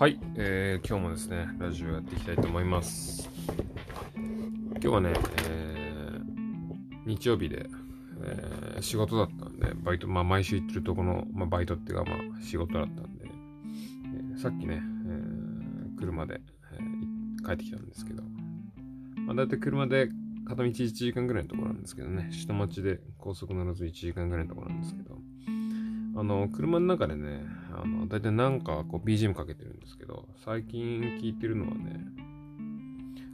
はい、えー、今日もですね、ラジオやっていきたいと思います。今日はね、えー、日曜日で、えー、仕事だったんで、バイト、まあ毎週行ってるとこの、まあバイトっていうかまあ仕事だったんで、えー、さっきね、え、車で、え、帰ってきたんですけど、まあ大体車で片道1時間ぐらいのところなんですけどね、下町で高速乗らず1時間ぐらいのところなんですけど、あの、車の中でね、あの、だいたいなんかこう BGM かけてるんですけど、最近聴いてるのはね、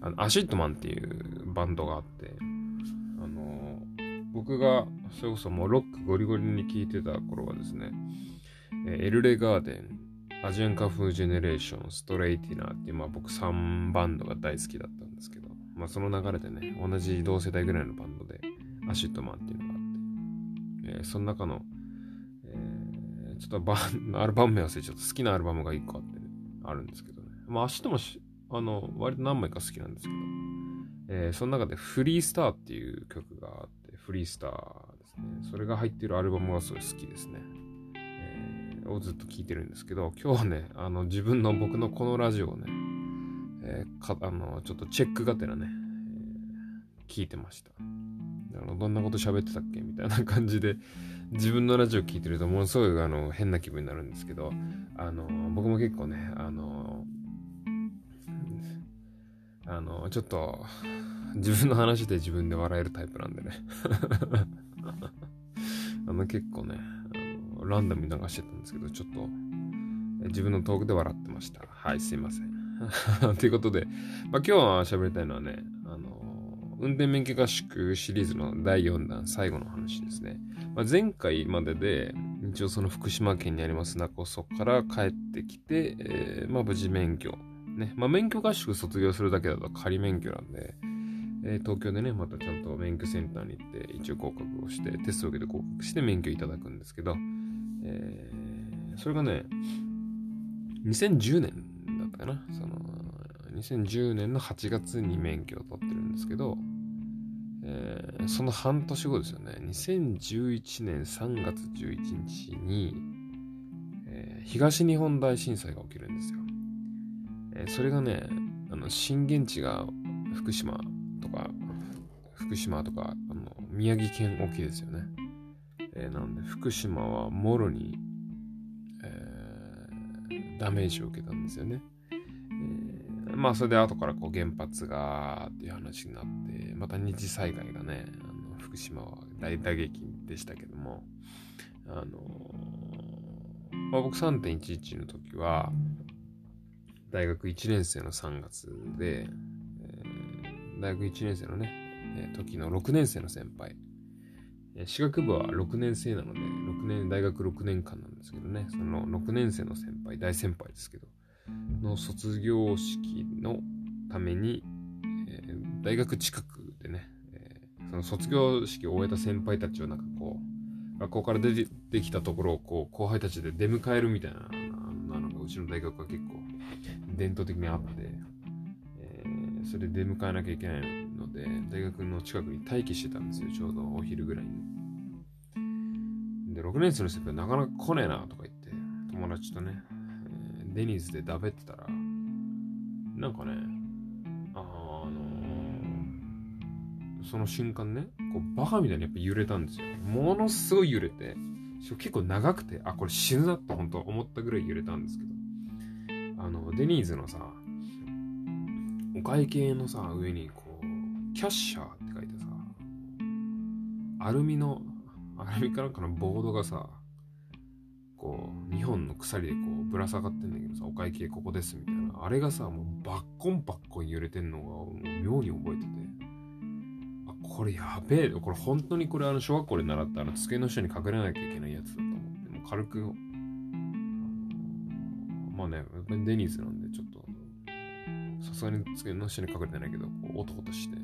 あの、アシッドマンっていうバンドがあって、あの、僕がそれこそもうロックゴリゴリに聴いてた頃はですね、エルレガーデン、アジアンカフージェネレーション、ストレイティナーっていう、まあ僕3バンドが大好きだったんですけど、まあ、その流れでね、同じ同世代ぐらいのバンドで、アシッドマンっていうのがあって、えー、その中の、ちょっとバン、アルバム名忘れちゃった好きなアルバムが1個あって、ね、あるんですけどね。まあ、アシッドもあの、割と何枚か好きなんですけど、えー、その中でフリースターっていう曲があって、フリースターですね。それが入ってるアルバムがすごい好きですね。えー、をずっと聴いてるんですけど、今日はね、あの、自分の僕のこのラジオをね、えー、かあのちょっとチェックがてらね、えー、聞いてました。あのどんなこと喋ってたっけ？みたいな感じで自分のラジオ聞いてるとものすごいあの変な気分になるんですけどあの僕も結構ねあのあのちょっと自分の話で自分で笑えるタイプなんでね。あの結構ねあのランダムに流してたんですけどちょっと自分のトークで笑ってました。はいすいません。ということで、まあ、今日は喋りたいのはね、運転免許合宿シリーズの第4弾、最後の話ですね。まあ、前回までで、一応その福島県にあります中曽から帰ってきて、えー、まあ、無事免許。ね。まあ、免許合宿卒業するだけだと仮免許なんで、えー、東京でね、またちゃんと免許センターに行って、一応合格をして、テストを受けて合格して免許いただくんですけど、えー、それがね、2010年だったかな。その、2010年の8月に免許を取ってるんですけど、えー、その半年後ですよね。2011年3月11日に、えー、東日本大震災が起きるんですよ。えー、それがね、あの震源地が福島とか、福島とか、あの宮城県沖ですよね。え、なんで、福島はもろに、え、ダメージを受けたんですよね。まあそれで後からこう原発がっていう話になって、また二次災害がね、あの福島は大打撃でしたけども、あのまあ、僕3.11の時は、大学1年生の3月で、えー、大学1年生のね、えー、時の6年生の先輩、えー、私学部は6年生なので、6年、大学6年間なんですけどね、その6年生の先輩、大先輩ですけど、の卒業式のために、えー、大学近くでね、えー、その卒業式を終えた先輩たちをなんかこう、学校から出てきたところをこう後輩たちで出迎えるみたいななのがうちの大学は結構伝統的にあって、えー、それで出迎えなきゃいけないので、大学の近くに待機してたんですよ、ちょうどお昼ぐらいに。で、6年生の先輩なかなか来ねえなとか言って、友達とね、デニーズでだべってたら、なんかね、あのー、その瞬間ね、こうバカみたいにやっぱ揺れたんですよ。ものすごい揺れて、結構長くて、あ、これ死ぬなって本当思ったぐらい揺れたんですけど、あの、デニーズのさ、お会計のさ、上にこう、キャッシャーって書いてさ、アルミの、アルミかなんかのボードがさ、こう、2本の鎖でこう、ぶら下がってんだけどさ、お会計ここですみたいな。あれがさ、もうバッコンバッコン揺れてんのが、妙に覚えてて。あ、これやべえ。これ本当にこれあの、小学校で習ったあの、机の下に隠れなきゃいけないやつだと思って、もう軽く、まあね、デニーズなんでちょっと、さすがに机の下に隠れてないけど、こう、音として、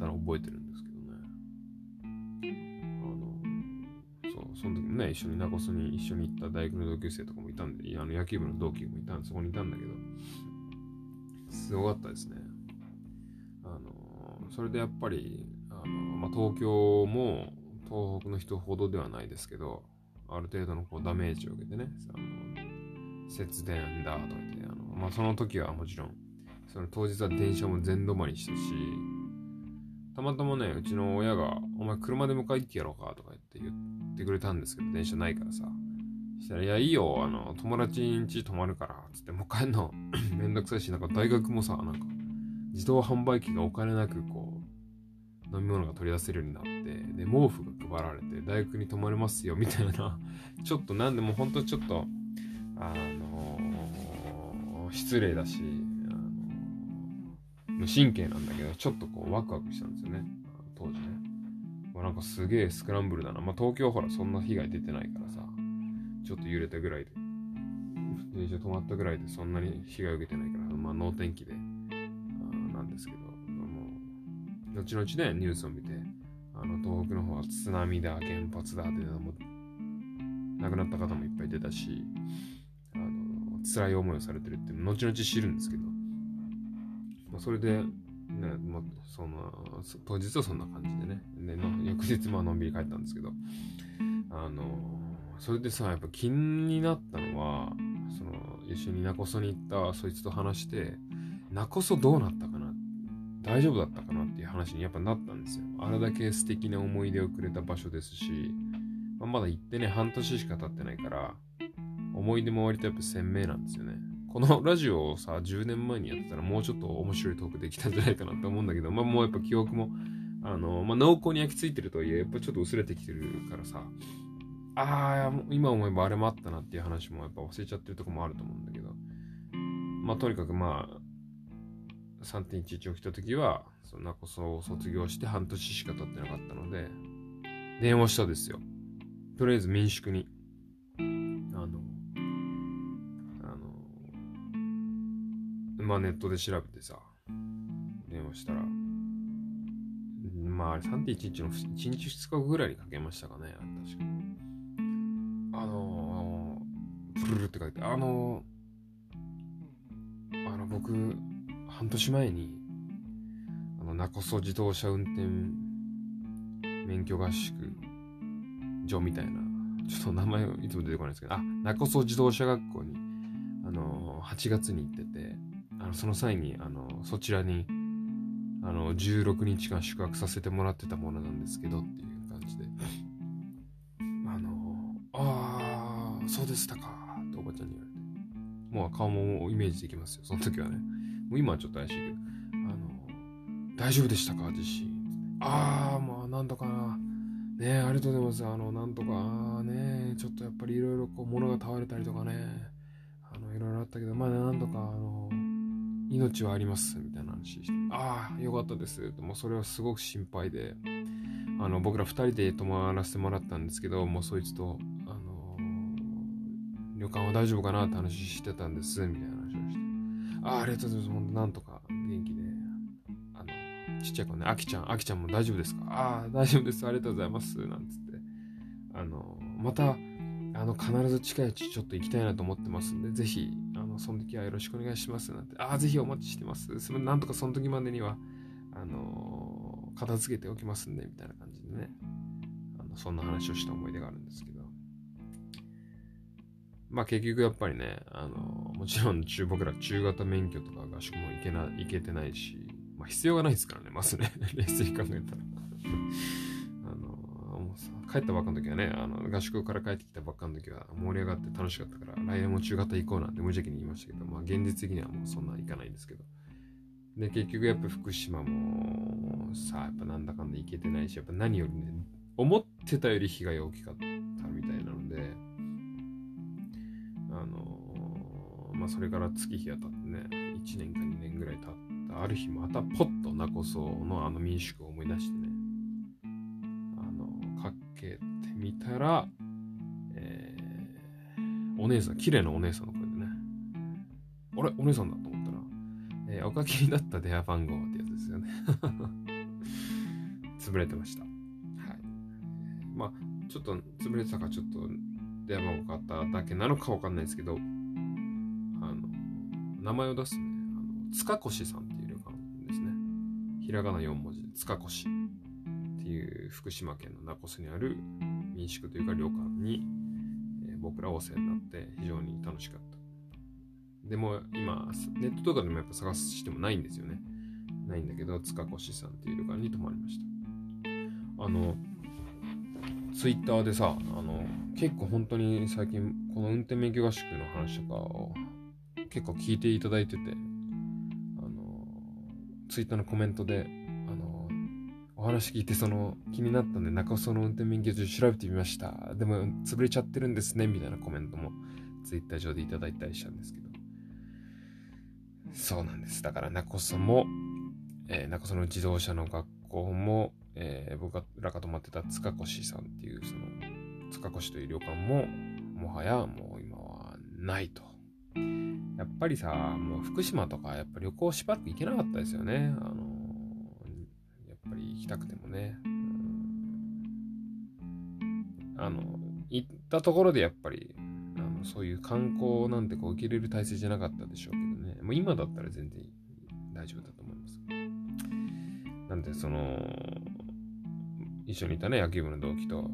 たら覚えてるんですけどね。その時もね、一緒に名古屋に一緒に行った大学の同級生とかもいたんで、あの野球部の同期もいたんで、そこにいたんだけど、すごかったですね。あの、それでやっぱり、あの、まあ、東京も東北の人ほどではないですけど、ある程度のこうダメージを受けてね、あの節電だとか言って、あのまあその時はもちろん、その当日は電車も全止まりしたし、たまたまね、うちの親が、お前車で迎え行ってやろうかとか言って言ってくれたんですけど、電車ないからさ。したら、いや、いいよ、あの、友達ん家泊まるから、つって、もう帰んの。めんどくさいし、なんか大学もさ、なんか、自動販売機がお金なくこう、飲み物が取り出せるようになって、で、毛布が配られて、大学に泊まれますよ、みたいな、ちょっとなんでも本当ちょっと、あのー、失礼だし、神経なんだけど、ちょっとこう、ワクワクしたんですよね、当時ね。まあ、なんかすげえスクランブルだな。まあ、東京ほら、そんな被害出てないからさ、ちょっと揺れたぐらいで、電車止まったぐらいでそんなに被害受けてないから、まあ、能天気で、なんですけど、も後々ね、ニュースを見て、あの、東北の方は津波だ、原発だっていう、亡くなった方もいっぱい出たし、あの、辛い思いをされてるって後々知るんですけど、あ、それで、ね、まあ、その、当日はそんな感じでね、での翌日まあのんびり帰ったんですけど、あの、それでさ、やっぱ気になったのは、その、一緒にナコソに行ったそいつと話して、ナコソどうなったかな？大丈夫だったかなっていう話にやっぱなったんですよ。あれだけ素敵な思い出をくれた場所ですし、まあ、まだ行ってね、半年しか経ってないから、思い出も割とやっぱ鮮明なんですよね。このラジオをさ、10年前にやってたらもうちょっと面白いトークできたんじゃないかなって思うんだけど、まあもうやっぱ記憶も、あの、まあ濃厚に焼き付いてるとはいえ、やっぱちょっと薄れてきてるからさ、ああ、今思えばあれもあったなっていう話もやっぱ忘れちゃってるとこもあると思うんだけど、まあとにかくまあ、3.11起きた時は、そんなこそ卒業して半年しか経ってなかったので、電話したですよ。とりあえず民宿に。まあネットで調べてさ、電話したら、まああれ3.11の1日2日ぐらいにかけましたかね、確か。あのー、プルルって書いて、あのー、あの僕、半年前に、あの、中曽自動車運転免許合宿場みたいな、ちょっと名前いつも出てこないですけど、あ、中曽自動車学校に、あの、8月に行ってて、あの、その際に、あの、そちらに、あの、16日間宿泊させてもらってたものなんですけどっていう感じで、あの、ああ、そうでしたか、っておばちゃんに言われて。もう顔もイメージできますよ、その時はね。もう今はちょっと怪しいけど、あの、大丈夫でしたか地震。ああ、まあ、なんとかな。ねありがとうございます。あの、なんとか、ねちょっとやっぱりいろいろこう、物が倒れたりとかね、あの、いろいろあったけど、まあ、なんとか、あの、命はあります、みたいな話して、ああ、よかったです。もうそれはすごく心配で、あの、僕ら二人で泊まらせてもらったんですけど、もうそいつと、あの、旅館は大丈夫かなって話してたんです、みたいな話をして。ああありがとうございます。ほんと、なんとか元気で。あの、ちっちゃい子ね、あきちゃん、あきちゃんも大丈夫ですか？ああ、大丈夫です。ありがとうございます。なんつって。あの、また、あの、必ず近いうちちょっと行きたいなと思ってますんで、ぜひ、その時はよろしくお願いします。なんて、ああ、ぜひお待ちしてます。すなんとかその時までには、あの、片付けておきますんで、みたいな感じでね。あの、そんな話をした思い出があるんですけど。まあ結局やっぱりね、あの、もちろん中、僕ら中型免許とか合宿も行けな、行けてないし、まあ必要がないですからね、まずね、冷静に考えたら。さ、帰ったばっかの時はね、あの、合宿から帰ってきたばっかの時は盛り上がって楽しかったから、来年も中型行こうなんて無邪気に言いましたけど、まあ現実的にはもうそんな行かないんですけど。で、結局やっぱ福島も、さ、やっぱなんだかんだ行けてないし、やっぱ何よりね、思ってたより被害大きかったみたいなので、あのー、まあ、それから月日が経ってね、1年か2年ぐらい経ったある日またポッとナコソのあの民宿を思い出して、けてみたら、えー、お姉さん、綺麗なお姉さんの声でね、あれ？お姉さんだと思ったら、えー、おかけになった電話番号ってやつですよね。潰れてました。はい。まあ、ちょっと潰れてたかちょっと電話番号買っただけなのかわかんないですけど、あの、名前を出すね、あの、塚越さんっていう旅館ですね。ひらがな4文字で塚越う福島県の名古屋にある民宿というか旅館に、え、僕らお世話になって非常に楽しかった。でも今、ネットとかでもやっぱ探してもないんですよね。ないんだけど、塚越さんっていう旅館に泊まりました。あの、ツイッターでさ、あの、結構本当に最近、この運転免許合宿の話とかを結構聞いていただいてて、あの、ツイッターのコメントで、お話聞いてその気になったんで中尾その運転免許証調べてみました。でも潰れちゃってるんですね、みたいなコメントもツイッター上でいただいたりしたんですけど。そうなんです。だから中尾そも、えー、中尾その自動車の学校も、えー、僕らが泊まってた塚越さんっていう、その、塚越という旅館も、もはやもう今はないと。やっぱりさ、もう福島とかやっぱ旅行しばらく行けなかったですよね。あの、り行きたくてもね。あの、行ったところでやっぱり、あのそういう観光なんてこう受け入れる体制じゃなかったでしょうけどね。もう今だったら全然大丈夫だと思います。なんで、その、一緒にいたね、野球部の同期と、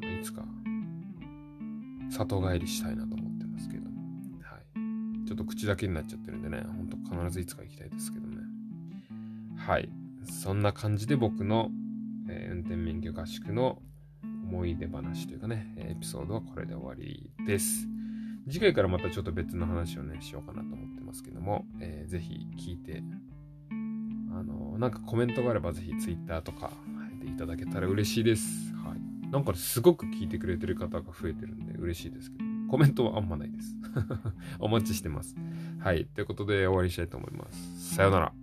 あのいつか、里帰りしたいなと思ってますけど。はい。ちょっと口だけになっちゃってるんでね、ほんと必ずいつか行きたいですけどね。はい。そんな感じで僕の、えー、運転免許合宿の思い出話というかね、エピソードはこれで終わりです。次回からまたちょっと別の話をね、しようかなと思ってますけども、えー、ぜひ聞いて、あのー、なんかコメントがあればぜひ Twitter とかでいただけたら嬉しいです。はい。なんかすごく聞いてくれてる方が増えてるんで嬉しいですけど、コメントはあんまないです。お待ちしてます。はい。ということで終わりにしたいと思います。さようなら。